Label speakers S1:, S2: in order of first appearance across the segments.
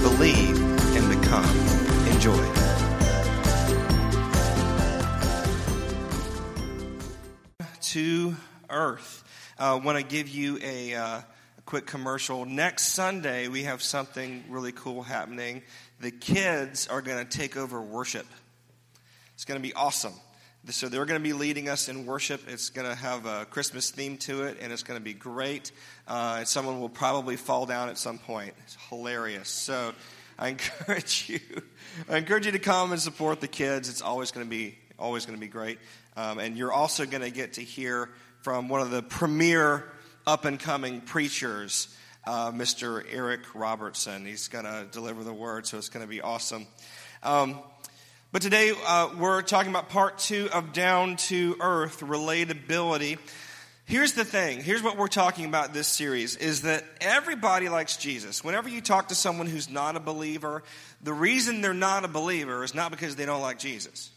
S1: believe, and become. Enjoy. To Earth. I uh, want to give you a, uh, a quick commercial. Next Sunday, we have something really cool happening. The kids are going to take over worship. It's going to be awesome. So they're going to be leading us in worship. It's going to have a Christmas theme to it, and it's going to be great. Uh, someone will probably fall down at some point. It's hilarious. So I encourage you. I encourage you to come and support the kids. It's always going to be always going to be great. Um, and you're also going to get to hear from one of the premier up and coming preachers, uh, Mr. Eric Robertson. He's going to deliver the word, so it's going to be awesome. Um, but today uh, we're talking about part two of Down to Earth relatability. Here's the thing. Here's what we're talking about this series is that everybody likes Jesus. Whenever you talk to someone who's not a believer, the reason they're not a believer is not because they don't like Jesus.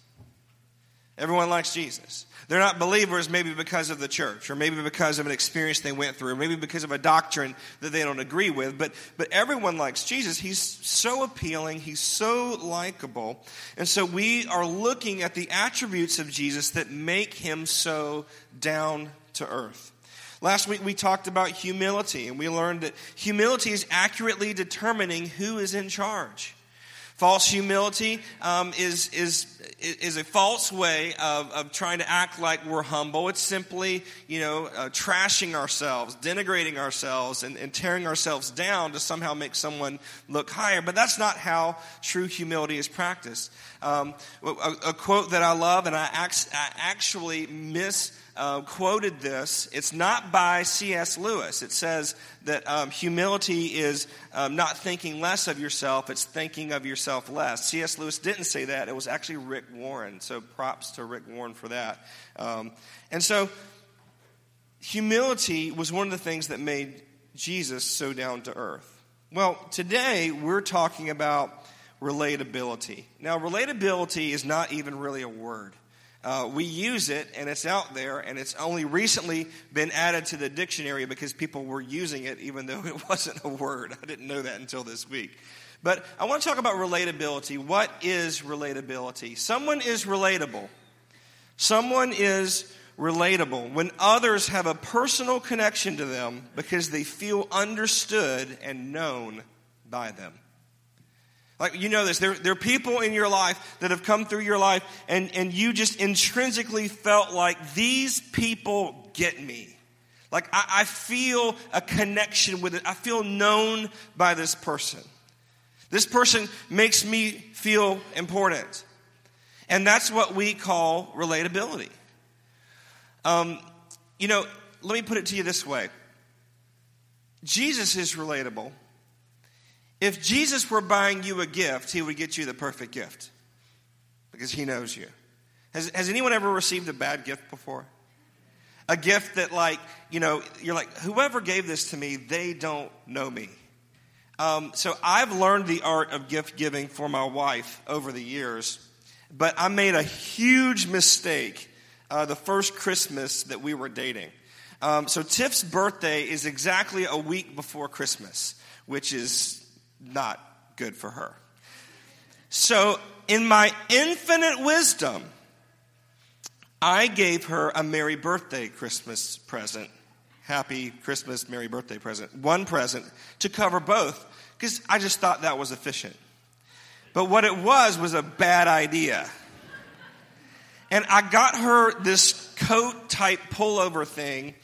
S1: Everyone likes Jesus. They're not believers maybe because of the church, or maybe because of an experience they went through, or maybe because of a doctrine that they don't agree with. But, but everyone likes Jesus. He's so appealing, he's so likable. And so we are looking at the attributes of Jesus that make him so down to earth. Last week we talked about humility, and we learned that humility is accurately determining who is in charge. False humility um, is, is, is a false way of, of trying to act like we're humble. It's simply, you know, uh, trashing ourselves, denigrating ourselves, and, and tearing ourselves down to somehow make someone look higher. But that's not how true humility is practiced. Um, a, a, quote that I love, and I, act, I actually miss uh, quoted this. It's not by C.S. Lewis. It says that um, humility is um, not thinking less of yourself, it's thinking of yourself less. C.S. Lewis didn't say that. It was actually Rick Warren. So props to Rick Warren for that. Um, and so, humility was one of the things that made Jesus so down to earth. Well, today we're talking about relatability. Now, relatability is not even really a word. Uh, we use it and it's out there and it's only recently been added to the dictionary because people were using it even though it wasn't a word. I didn't know that until this week. But I want to talk about relatability. What is relatability? Someone is relatable. Someone is relatable when others have a personal connection to them because they feel understood and known by them. Like, you know this. There, there are people in your life that have come through your life, and, and you just intrinsically felt like these people get me. Like, I, I feel a connection with it. I feel known by this person. This person makes me feel important. And that's what we call relatability. Um, you know, let me put it to you this way Jesus is relatable if Jesus were buying you a gift, he would get you the perfect gift because he knows you. Has, has anyone ever received a bad gift before? A gift that, like, you know, you're like, whoever gave this to me, they don't know me. Um, so I've learned the art of gift giving for my wife over the years, but I made a huge mistake uh, the first Christmas that we were dating. Um, so Tiff's birthday is exactly a week before Christmas, which is not good for her. So, in my infinite wisdom, I gave her a Merry Birthday Christmas present. Happy Christmas, Merry Birthday present. One present to cover both, because I just thought that was efficient. But what it was was a bad idea. And I got her this coat type pullover thing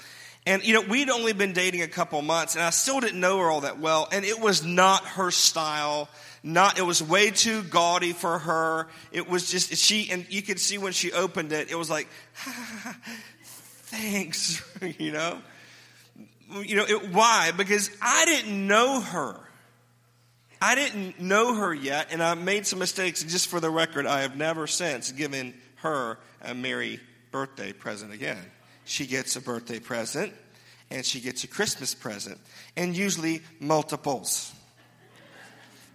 S1: and, you know, we'd only been dating a couple months and I still didn't know her all that well. And it was not her style. Not, it was way too gaudy for her. It was just, she, and you could see when she opened it, it was like, thanks, you know? You know, it, why? Because I didn't know her. I didn't know her yet, and I made some mistakes. Just for the record, I have never since given her a Merry birthday present again. She gets a birthday present, and she gets a Christmas present, and usually multiples.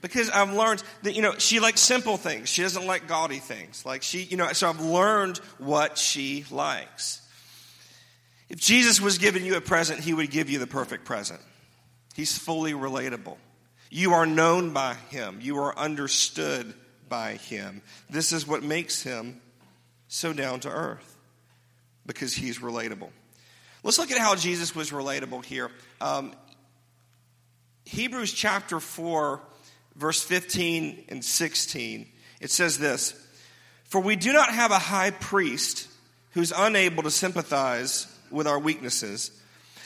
S1: Because I've learned that, you know, she likes simple things. She doesn't like gaudy things. Like she, you know, so I've learned what she likes. If Jesus was giving you a present, he would give you the perfect present. He's fully relatable. You are known by him, you are understood by him. This is what makes him so down to earth because he's relatable. Let's look at how Jesus was relatable here. Um, Hebrews chapter 4, verse 15 and 16, it says this For we do not have a high priest who's unable to sympathize with our weaknesses,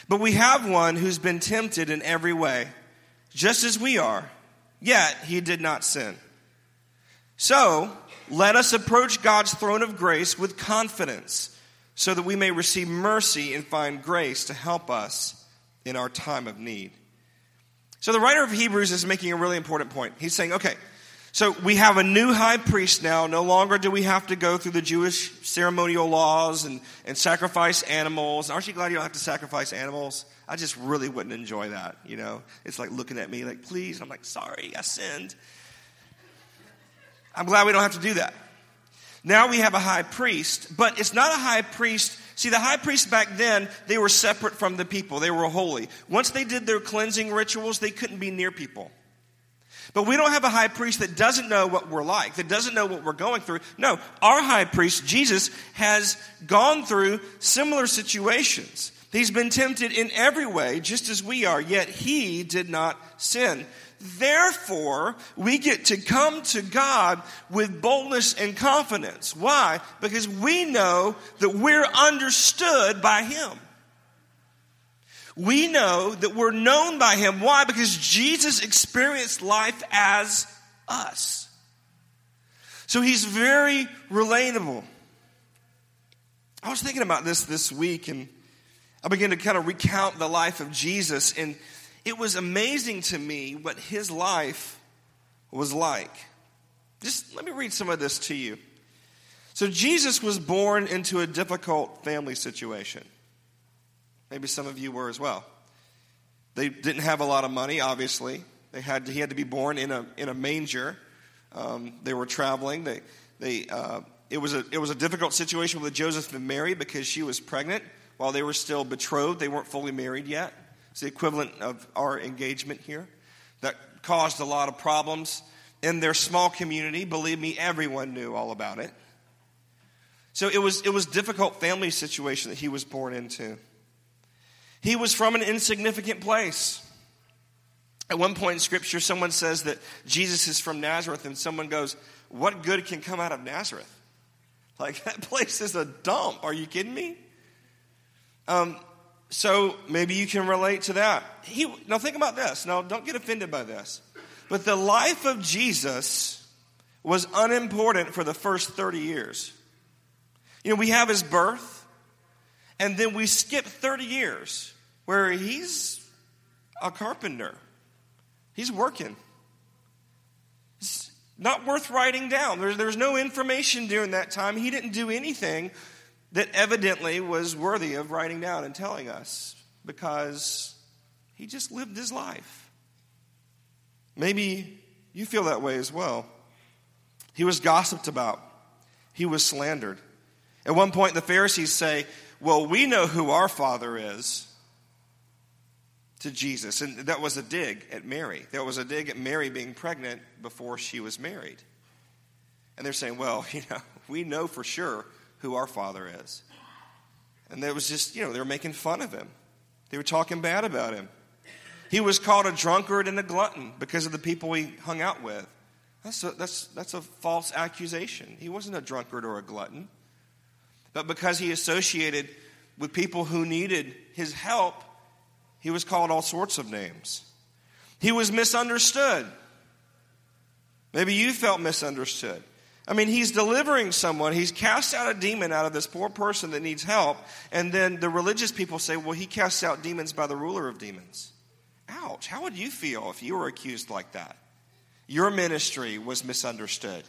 S1: but we have one who's been tempted in every way just as we are, yet he did not sin. So, let us approach God's throne of grace with confidence so that we may receive mercy and find grace to help us in our time of need. So, the writer of Hebrews is making a really important point. He's saying, okay, so we have a new high priest now. No longer do we have to go through the Jewish ceremonial laws and, and sacrifice animals. Aren't you glad you don't have to sacrifice animals? I just really wouldn't enjoy that, you know? It's like looking at me like, please. I'm like, sorry, I sinned. I'm glad we don't have to do that. Now we have a high priest, but it's not a high priest. See, the high priests back then, they were separate from the people. They were holy. Once they did their cleansing rituals, they couldn't be near people. But we don't have a high priest that doesn't know what we're like, that doesn't know what we're going through. No, our high priest, Jesus, has gone through similar situations. He's been tempted in every way, just as we are, yet he did not sin. Therefore, we get to come to God with boldness and confidence. Why? Because we know that we're understood by Him. We know that we're known by Him. Why? Because Jesus experienced life as us. So He's very relatable. I was thinking about this this week and I began to kind of recount the life of Jesus, and it was amazing to me what his life was like. Just let me read some of this to you. So, Jesus was born into a difficult family situation. Maybe some of you were as well. They didn't have a lot of money, obviously. They had to, he had to be born in a, in a manger. Um, they were traveling. They, they, uh, it, was a, it was a difficult situation with Joseph and Mary because she was pregnant while they were still betrothed. They weren't fully married yet. It's the equivalent of our engagement here. That caused a lot of problems in their small community. Believe me, everyone knew all about it. So it was, it was difficult family situation that he was born into. He was from an insignificant place. At one point in Scripture, someone says that Jesus is from Nazareth, and someone goes, What good can come out of Nazareth? Like, that place is a dump. Are you kidding me? Um, so maybe you can relate to that. He, now, think about this. Now, don't get offended by this. But the life of Jesus was unimportant for the first 30 years. You know, we have his birth, and then we skip 30 years where he's a carpenter. He's working. It's not worth writing down. There's, there's no information during that time. He didn't do anything that evidently was worthy of writing down and telling us because he just lived his life. Maybe you feel that way as well. He was gossiped about, he was slandered. At one point, the Pharisees say, Well, we know who our father is to Jesus. And that was a dig at Mary. That was a dig at Mary being pregnant before she was married. And they're saying, Well, you know, we know for sure who our Father is. And that was just, you know, they were making fun of him. They were talking bad about him. He was called a drunkard and a glutton because of the people he hung out with. That's a, that's, that's a false accusation. He wasn't a drunkard or a glutton. But because he associated with people who needed his help, he was called all sorts of names. He was misunderstood. Maybe you felt misunderstood. I mean, he's delivering someone. He's cast out a demon out of this poor person that needs help. And then the religious people say, well, he casts out demons by the ruler of demons. Ouch. How would you feel if you were accused like that? your ministry was misunderstood.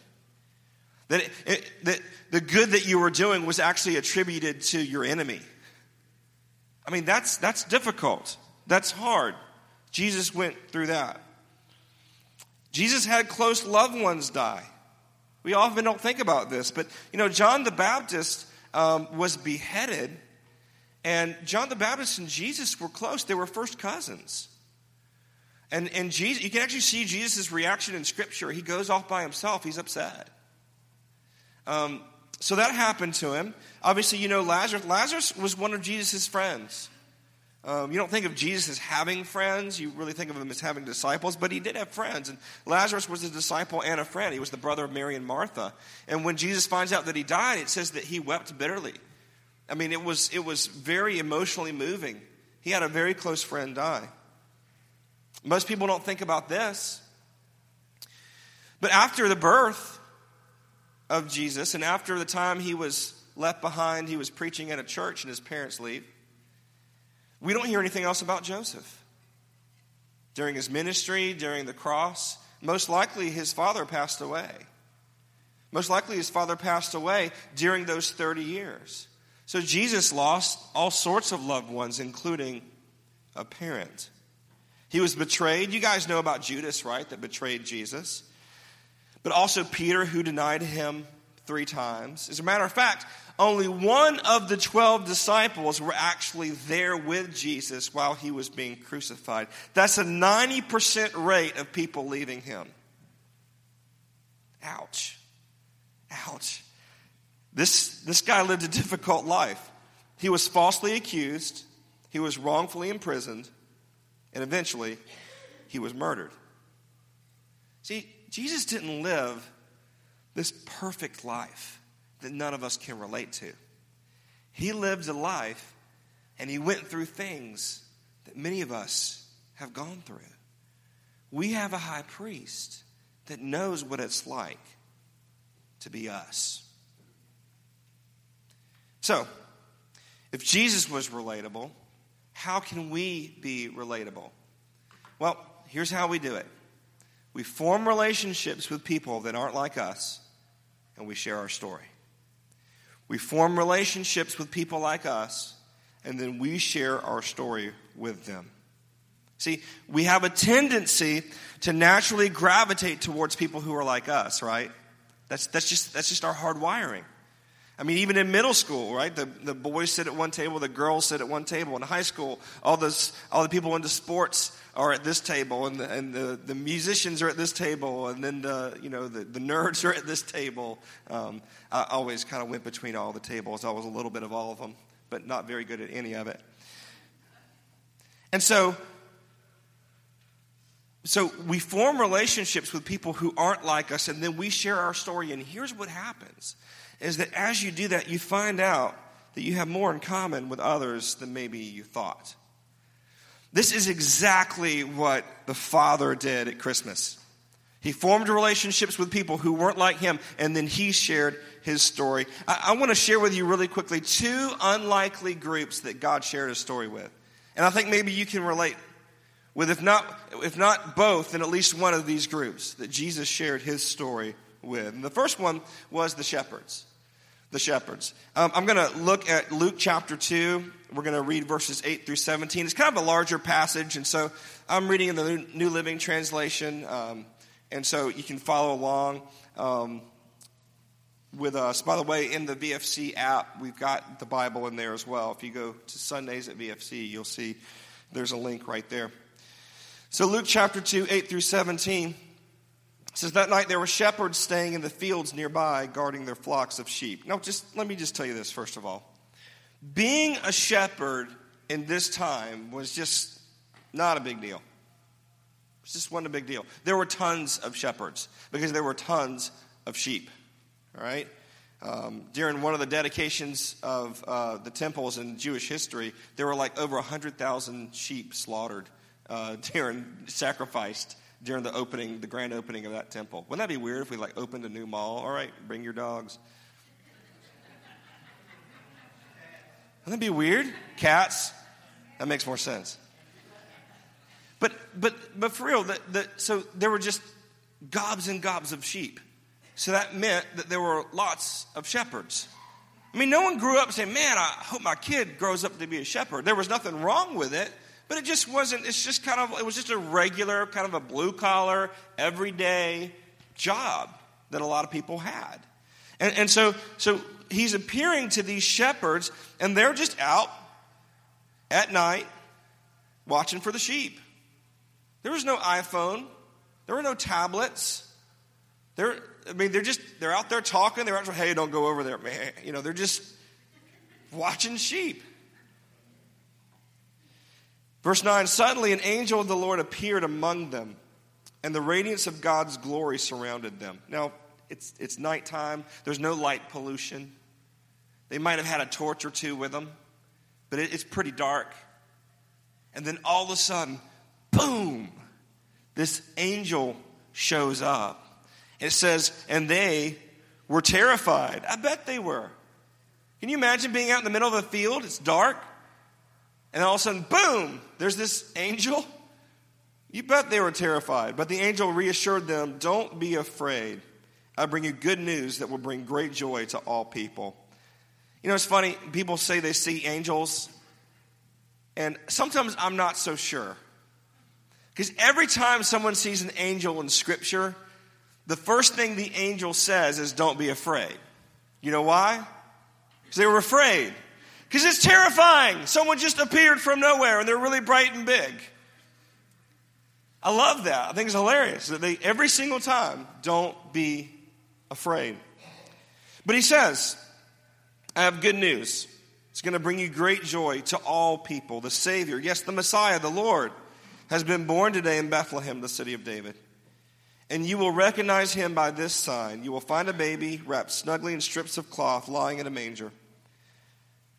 S1: That, it, that the good that you were doing was actually attributed to your enemy. I mean, that's, that's difficult. That's hard. Jesus went through that. Jesus had close loved ones die. We often don't think about this, but you know, John the Baptist um, was beheaded, and John the Baptist and Jesus were close. They were first cousins. And, and Jesus, you can actually see Jesus' reaction in Scripture. He goes off by himself, he's upset. Um, so that happened to him. Obviously, you know Lazarus. Lazarus was one of Jesus' friends. Um, you don't think of Jesus as having friends, you really think of him as having disciples, but he did have friends. And Lazarus was a disciple and a friend. He was the brother of Mary and Martha. And when Jesus finds out that he died, it says that he wept bitterly. I mean, it was, it was very emotionally moving. He had a very close friend die. Most people don't think about this. But after the birth of Jesus and after the time he was left behind, he was preaching at a church and his parents leave. We don't hear anything else about Joseph. During his ministry, during the cross, most likely his father passed away. Most likely his father passed away during those 30 years. So Jesus lost all sorts of loved ones, including a parent. He was betrayed. You guys know about Judas, right? That betrayed Jesus. But also Peter, who denied him three times. As a matter of fact, only one of the 12 disciples were actually there with Jesus while he was being crucified. That's a 90% rate of people leaving him. Ouch. Ouch. This, this guy lived a difficult life. He was falsely accused, he was wrongfully imprisoned, and eventually he was murdered. See, Jesus didn't live this perfect life that none of us can relate to. He lived a life and he went through things that many of us have gone through. We have a high priest that knows what it's like to be us. So, if Jesus was relatable, how can we be relatable? Well, here's how we do it we form relationships with people that aren't like us, and we share our story. We form relationships with people like us, and then we share our story with them. See, we have a tendency to naturally gravitate towards people who are like us, right? That's, that's, just, that's just our hard wiring. I mean, even in middle school, right? The, the boys sit at one table, the girls sit at one table. In high school, all, this, all the people into sports are at this table, and the, and the, the musicians are at this table, and then the, you know, the, the nerds are at this table. Um, I always kind of went between all the tables. I was a little bit of all of them, but not very good at any of it. And so, so we form relationships with people who aren't like us, and then we share our story. And here's what happens is that as you do that, you find out that you have more in common with others than maybe you thought. This is exactly what the Father did at Christmas. He formed relationships with people who weren't like him, and then he shared his story. I, I want to share with you really quickly two unlikely groups that God shared his story with. And I think maybe you can relate with, if not, if not both, then at least one of these groups that Jesus shared his story with. And the first one was the shepherds. The shepherds. Um, I'm going to look at Luke chapter 2. We're going to read verses 8 through 17. It's kind of a larger passage, and so I'm reading in the New Living Translation, um, and so you can follow along um, with us. By the way, in the VFC app, we've got the Bible in there as well. If you go to Sundays at VFC, you'll see there's a link right there. So, Luke chapter 2, 8 through 17 says that night there were shepherds staying in the fields nearby guarding their flocks of sheep. Now, just let me just tell you this first of all. Being a shepherd in this time was just not a big deal. It just wasn't a big deal. There were tons of shepherds because there were tons of sheep. All right? Um, during one of the dedications of uh, the temples in Jewish history, there were like over 100,000 sheep slaughtered uh, during sacrificed during the opening, the grand opening of that temple. Wouldn't that be weird if we like opened a new mall? All right, bring your dogs. Wouldn't that be weird? Cats? That makes more sense. But but but for real, the, the, so there were just gobs and gobs of sheep. So that meant that there were lots of shepherds. I mean, no one grew up saying, Man, I hope my kid grows up to be a shepherd. There was nothing wrong with it, but it just wasn't, it's just kind of, it was just a regular, kind of a blue collar, everyday job that a lot of people had. And, and so, so he's appearing to these shepherds, and they're just out at night watching for the sheep. There was no iPhone, there were no tablets. They're, I mean, they're just, they're out there talking. They're out there, hey, don't go over there, man. You know, they're just watching sheep. Verse 9 Suddenly an angel of the Lord appeared among them, and the radiance of God's glory surrounded them. Now, it's, it's nighttime, there's no light pollution. They might have had a torch or two with them, but it, it's pretty dark. And then all of a sudden, boom, this angel shows up. It says, and they were terrified. I bet they were. Can you imagine being out in the middle of a field? It's dark. And all of a sudden, boom, there's this angel. You bet they were terrified. But the angel reassured them don't be afraid. I bring you good news that will bring great joy to all people. You know, it's funny, people say they see angels, and sometimes I'm not so sure. Because every time someone sees an angel in Scripture, the first thing the angel says is, Don't be afraid. You know why? Because they were afraid. Because it's terrifying. Someone just appeared from nowhere and they're really bright and big. I love that. I think it's hilarious that they, every single time, don't be afraid. But he says, I have good news. It's going to bring you great joy to all people. The Savior, yes, the Messiah, the Lord has been born today in Bethlehem, the city of David. And you will recognize him by this sign. You will find a baby wrapped snugly in strips of cloth lying in a manger.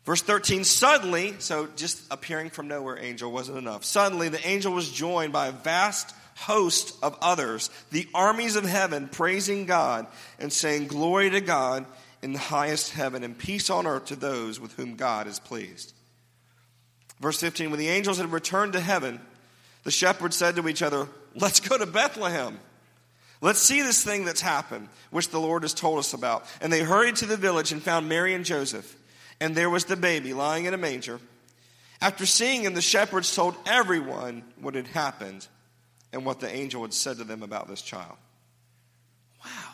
S1: Verse 13, suddenly, so just appearing from nowhere, angel wasn't enough. Suddenly, the angel was joined by a vast host of others, the armies of heaven, praising God and saying, Glory to God in the highest heaven, and peace on earth to those with whom God is pleased. Verse 15, when the angels had returned to heaven, the shepherds said to each other, Let's go to Bethlehem. Let's see this thing that's happened, which the Lord has told us about. And they hurried to the village and found Mary and Joseph. And there was the baby lying in a manger. After seeing him, the shepherds told everyone what had happened and what the angel had said to them about this child. Wow.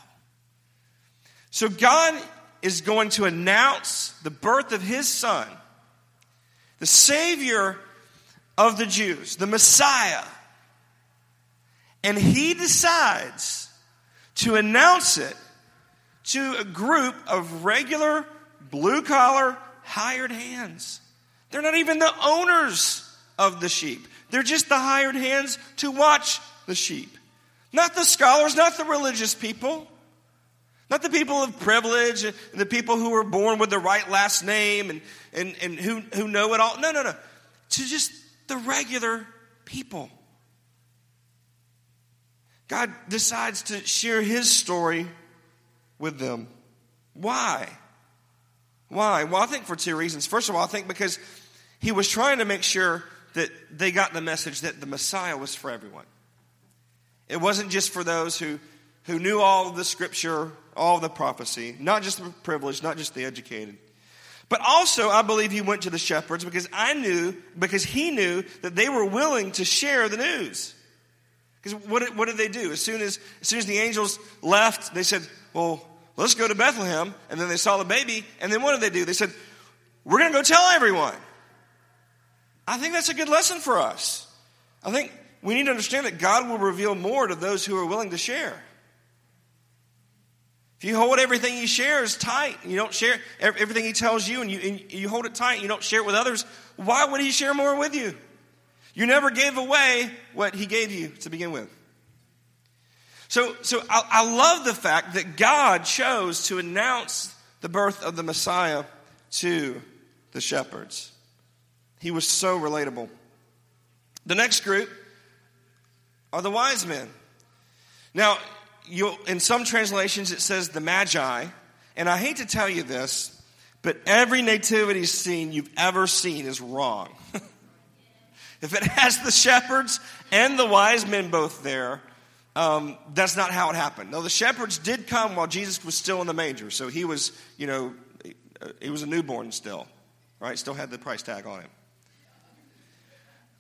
S1: So God is going to announce the birth of his son, the Savior of the Jews, the Messiah. And he decides to announce it to a group of regular, blue collar, hired hands. They're not even the owners of the sheep, they're just the hired hands to watch the sheep. Not the scholars, not the religious people. Not the people of privilege, and the people who were born with the right last name and, and, and who, who know it all. No, no, no. To just the regular people. God decides to share his story with them. Why? Why? Well, I think for two reasons. First of all, I think because he was trying to make sure that they got the message that the Messiah was for everyone. It wasn't just for those who, who knew all the scripture, all the prophecy, not just the privileged, not just the educated. But also, I believe he went to the shepherds because I knew, because he knew that they were willing to share the news. Because what did, what did they do? As soon as, as soon as the angels left, they said, Well, let's go to Bethlehem. And then they saw the baby. And then what did they do? They said, We're going to go tell everyone. I think that's a good lesson for us. I think we need to understand that God will reveal more to those who are willing to share. If you hold everything he shares tight, you don't share everything he tells you, and you, and you hold it tight, you don't share it with others, why would he share more with you? You never gave away what he gave you to begin with. So, so I, I love the fact that God chose to announce the birth of the Messiah to the shepherds. He was so relatable. The next group are the wise men. Now, in some translations it says the magi, and I hate to tell you this, but every nativity scene you've ever seen is wrong. if it has the shepherds and the wise men both there, um, that's not how it happened. No, the shepherds did come while Jesus was still in the manger. So he was, you know, he was a newborn still, right? Still had the price tag on him.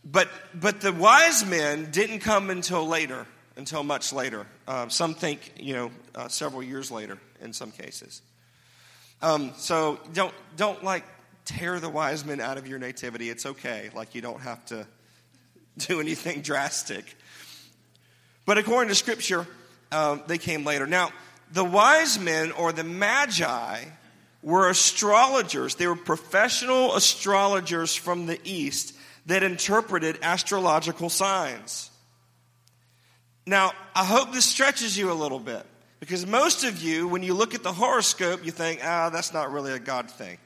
S1: But, but the wise men didn't come until later, until much later. Um, some think, you know, uh, several years later in some cases. Um, so don't, don't like tear the wise men out of your nativity. It's okay. Like you don't have to do anything drastic. But according to Scripture, um, they came later. Now, the wise men or the magi were astrologers. They were professional astrologers from the East that interpreted astrological signs. Now, I hope this stretches you a little bit because most of you, when you look at the horoscope, you think, ah, that's not really a God thing.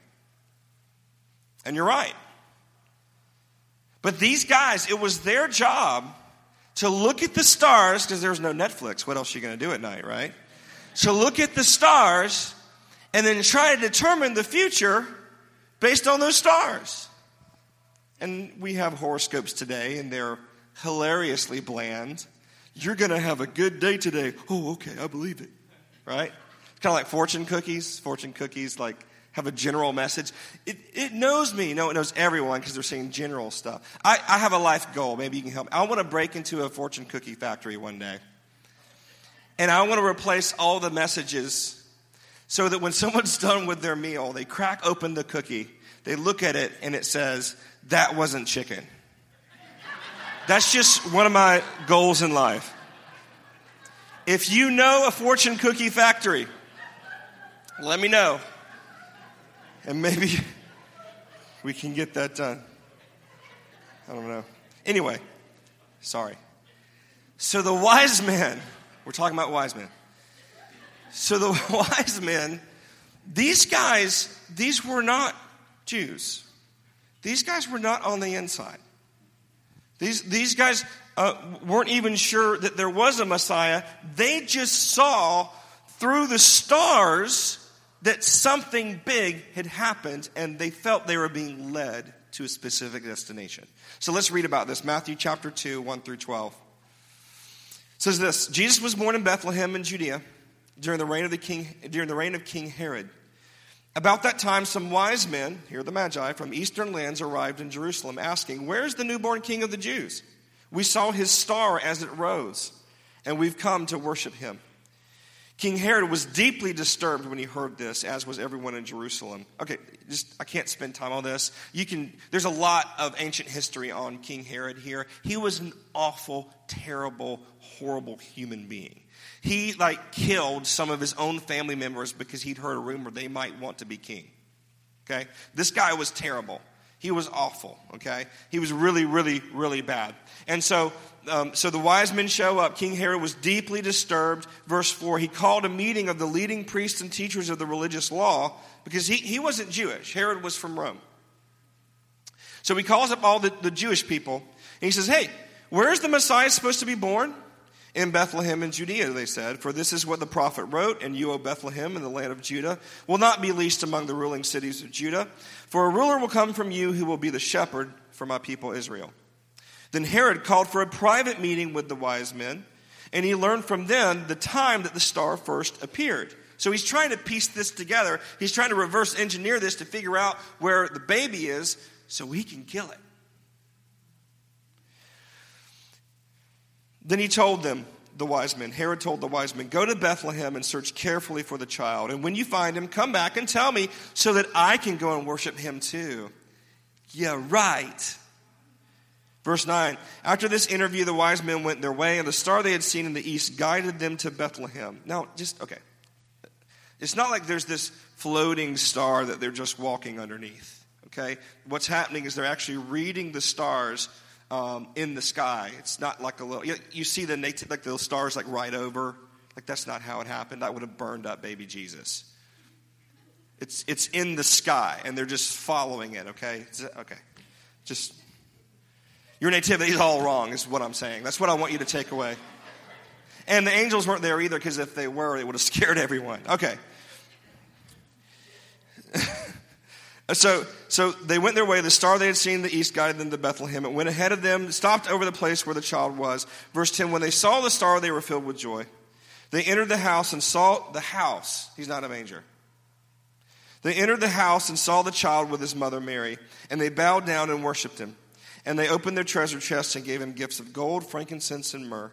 S1: And you're right. But these guys, it was their job to look at the stars, because there's no Netflix. What else are you going to do at night, right? To look at the stars and then try to determine the future based on those stars. And we have horoscopes today, and they're hilariously bland. You're going to have a good day today. Oh, okay, I believe it. Right? It's kind of like fortune cookies. Fortune cookies, like have a general message. It, it knows me. No, it knows everyone because they're saying general stuff. I, I have a life goal. Maybe you can help me. I want to break into a fortune cookie factory one day. And I want to replace all the messages so that when someone's done with their meal, they crack open the cookie, they look at it, and it says, That wasn't chicken. That's just one of my goals in life. If you know a fortune cookie factory, let me know and maybe we can get that done. I don't know. Anyway, sorry. So the wise men, we're talking about wise men. So the wise men, these guys, these were not Jews. These guys were not on the inside. These, these guys uh, weren't even sure that there was a Messiah. They just saw through the stars that something big had happened and they felt they were being led to a specific destination. So let's read about this. Matthew chapter 2, 1 through 12. It says this Jesus was born in Bethlehem in Judea during the reign of the king during the reign of King Herod. About that time, some wise men, here the Magi, from eastern lands arrived in Jerusalem, asking, Where is the newborn king of the Jews? We saw his star as it rose, and we've come to worship him. King Herod was deeply disturbed when he heard this, as was everyone in Jerusalem. Okay, just I can't spend time on this. You can there's a lot of ancient history on King Herod here. He was an awful, terrible, horrible human being. He like killed some of his own family members because he'd heard a rumor they might want to be king. Okay? This guy was terrible. He was awful, okay? He was really, really, really bad. And so, um, so the wise men show up. King Herod was deeply disturbed. Verse 4 he called a meeting of the leading priests and teachers of the religious law because he, he wasn't Jewish. Herod was from Rome. So he calls up all the, the Jewish people and he says, Hey, where's the Messiah supposed to be born? In Bethlehem in Judea, they said, for this is what the prophet wrote, and you, O Bethlehem, in the land of Judah, will not be least among the ruling cities of Judah, for a ruler will come from you who will be the shepherd for my people Israel. Then Herod called for a private meeting with the wise men, and he learned from them the time that the star first appeared. So he's trying to piece this together. He's trying to reverse engineer this to figure out where the baby is so he can kill it. Then he told them, the wise men, Herod told the wise men, Go to Bethlehem and search carefully for the child. And when you find him, come back and tell me so that I can go and worship him too. Yeah, right. Verse 9 After this interview, the wise men went their way, and the star they had seen in the east guided them to Bethlehem. Now, just, okay. It's not like there's this floating star that they're just walking underneath, okay? What's happening is they're actually reading the stars um, in the sky. It's not like a little. You, you see the nativity like the stars like right over. Like that's not how it happened. That would have burned up baby Jesus. It's it's in the sky, and they're just following it. Okay, okay. Just your nativity is all wrong. Is what I'm saying. That's what I want you to take away. And the angels weren't there either, because if they were, it would have scared everyone. Okay. Uh, so, so they went their way. The star they had seen in the east guided them to Bethlehem. It went ahead of them, stopped over the place where the child was. Verse 10 When they saw the star, they were filled with joy. They entered the house and saw the house. He's not a manger. They entered the house and saw the child with his mother Mary, and they bowed down and worshiped him. And they opened their treasure chests and gave him gifts of gold, frankincense, and myrrh.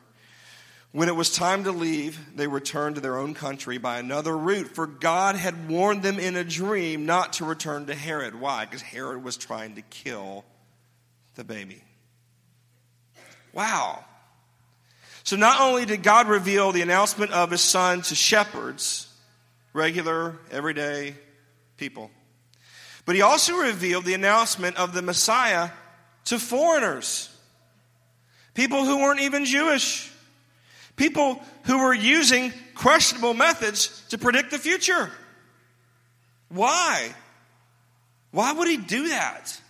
S1: When it was time to leave, they returned to their own country by another route, for God had warned them in a dream not to return to Herod. Why? Because Herod was trying to kill the baby. Wow. So not only did God reveal the announcement of his son to shepherds, regular, everyday people, but he also revealed the announcement of the Messiah to foreigners, people who weren't even Jewish, people who were using questionable methods to predict the future. Why? Why would he do that?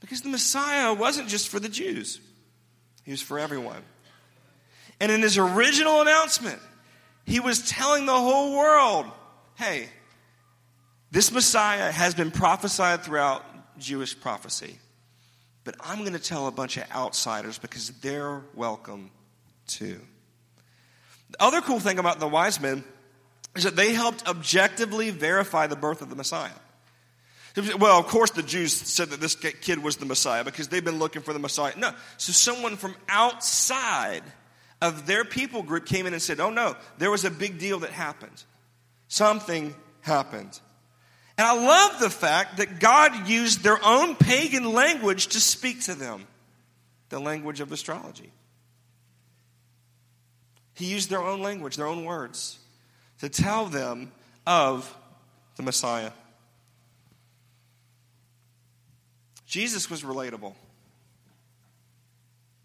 S1: Because the Messiah wasn't just for the Jews, he was for everyone. And in his original announcement, he was telling the whole world hey, this Messiah has been prophesied throughout Jewish prophecy. But I'm going to tell a bunch of outsiders because they're welcome too. The other cool thing about the wise men is that they helped objectively verify the birth of the Messiah. Well, of course, the Jews said that this kid was the Messiah because they've been looking for the Messiah. No. So, someone from outside of their people group came in and said, Oh no, there was a big deal that happened. Something happened. And I love the fact that God used their own pagan language to speak to them the language of astrology. He used their own language, their own words, to tell them of the Messiah. Jesus was relatable.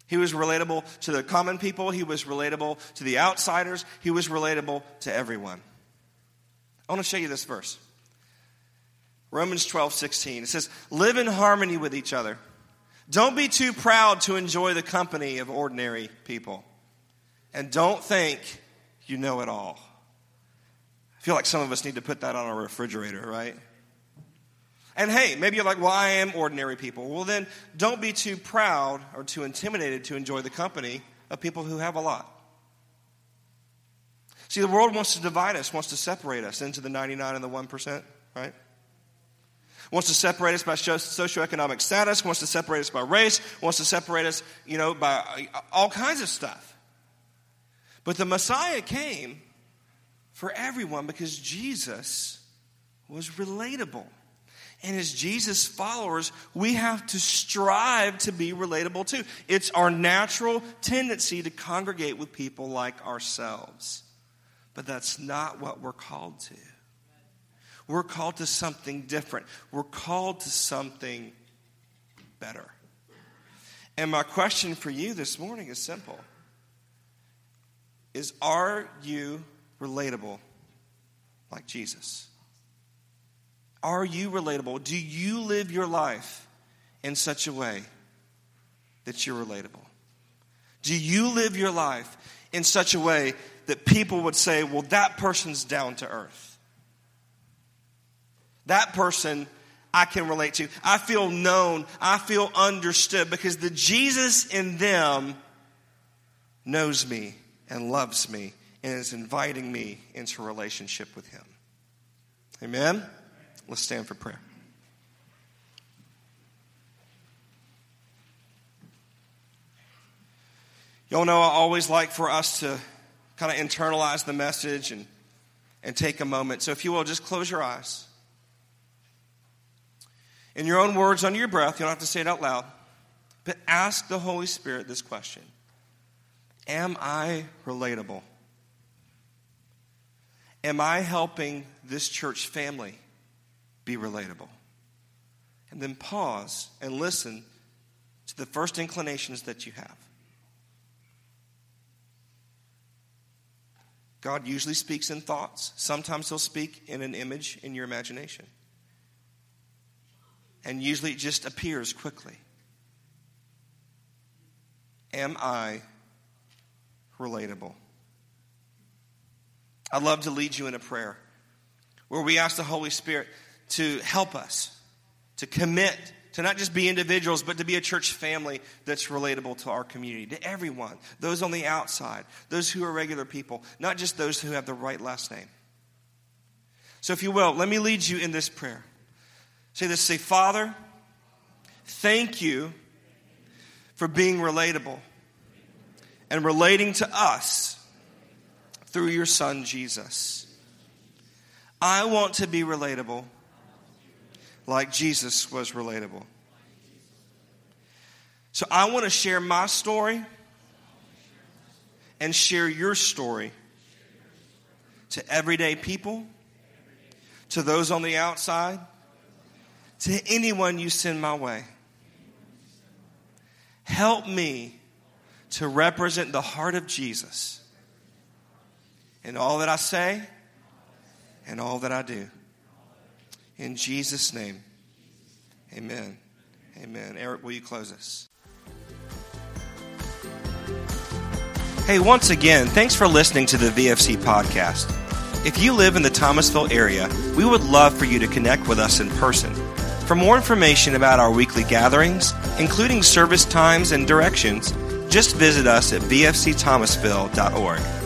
S1: He was relatable to the common people. He was relatable to the outsiders. He was relatable to everyone. I want to show you this verse Romans 12, 16. It says, Live in harmony with each other. Don't be too proud to enjoy the company of ordinary people. And don't think you know it all. I feel like some of us need to put that on our refrigerator, right? And hey, maybe you're like, well, I am ordinary people. Well, then don't be too proud or too intimidated to enjoy the company of people who have a lot. See, the world wants to divide us, wants to separate us into the 99 and the 1%, right? Wants to separate us by socioeconomic status, wants to separate us by race, wants to separate us, you know, by uh, all kinds of stuff. But the Messiah came for everyone because Jesus was relatable. And as Jesus followers, we have to strive to be relatable too. It's our natural tendency to congregate with people like ourselves. But that's not what we're called to. We're called to something different. We're called to something better. And my question for you this morning is simple Is are you relatable like Jesus? Are you relatable? Do you live your life in such a way that you're relatable? Do you live your life in such a way that people would say, well, that person's down to earth? That person I can relate to. I feel known. I feel understood because the Jesus in them knows me and loves me and is inviting me into relationship with him. Amen? Let's stand for prayer. Y'all know I always like for us to kind of internalize the message and, and take a moment. So if you will, just close your eyes. In your own words, under your breath, you don't have to say it out loud, but ask the Holy Spirit this question Am I relatable? Am I helping this church family be relatable. And then pause and listen to the first inclinations that you have. God usually speaks in thoughts. Sometimes He'll speak in an image in your imagination. And usually it just appears quickly. Am I relatable? I'd love to lead you in a prayer where we ask the Holy Spirit to help us, to commit to not just be individuals, but to be a church family that's relatable to our community, to everyone, those on the outside, those who are regular people, not just those who have the right last name. So, if you will, let me lead you in this prayer. Say this say, Father, thank you for being relatable and relating to us through your Son, Jesus. I want to be relatable like Jesus was relatable. So I want to share my story and share your story to everyday people, to those on the outside, to anyone you send my way. Help me to represent the heart of Jesus in all that I say and all that I do. In Jesus' name, amen. Amen. Eric, will you close us? Hey, once again, thanks for listening to the VFC podcast. If you live in the Thomasville area, we would love for you to connect with us in person. For more information about our weekly gatherings, including service times and directions, just visit us at vfcthomasville.org.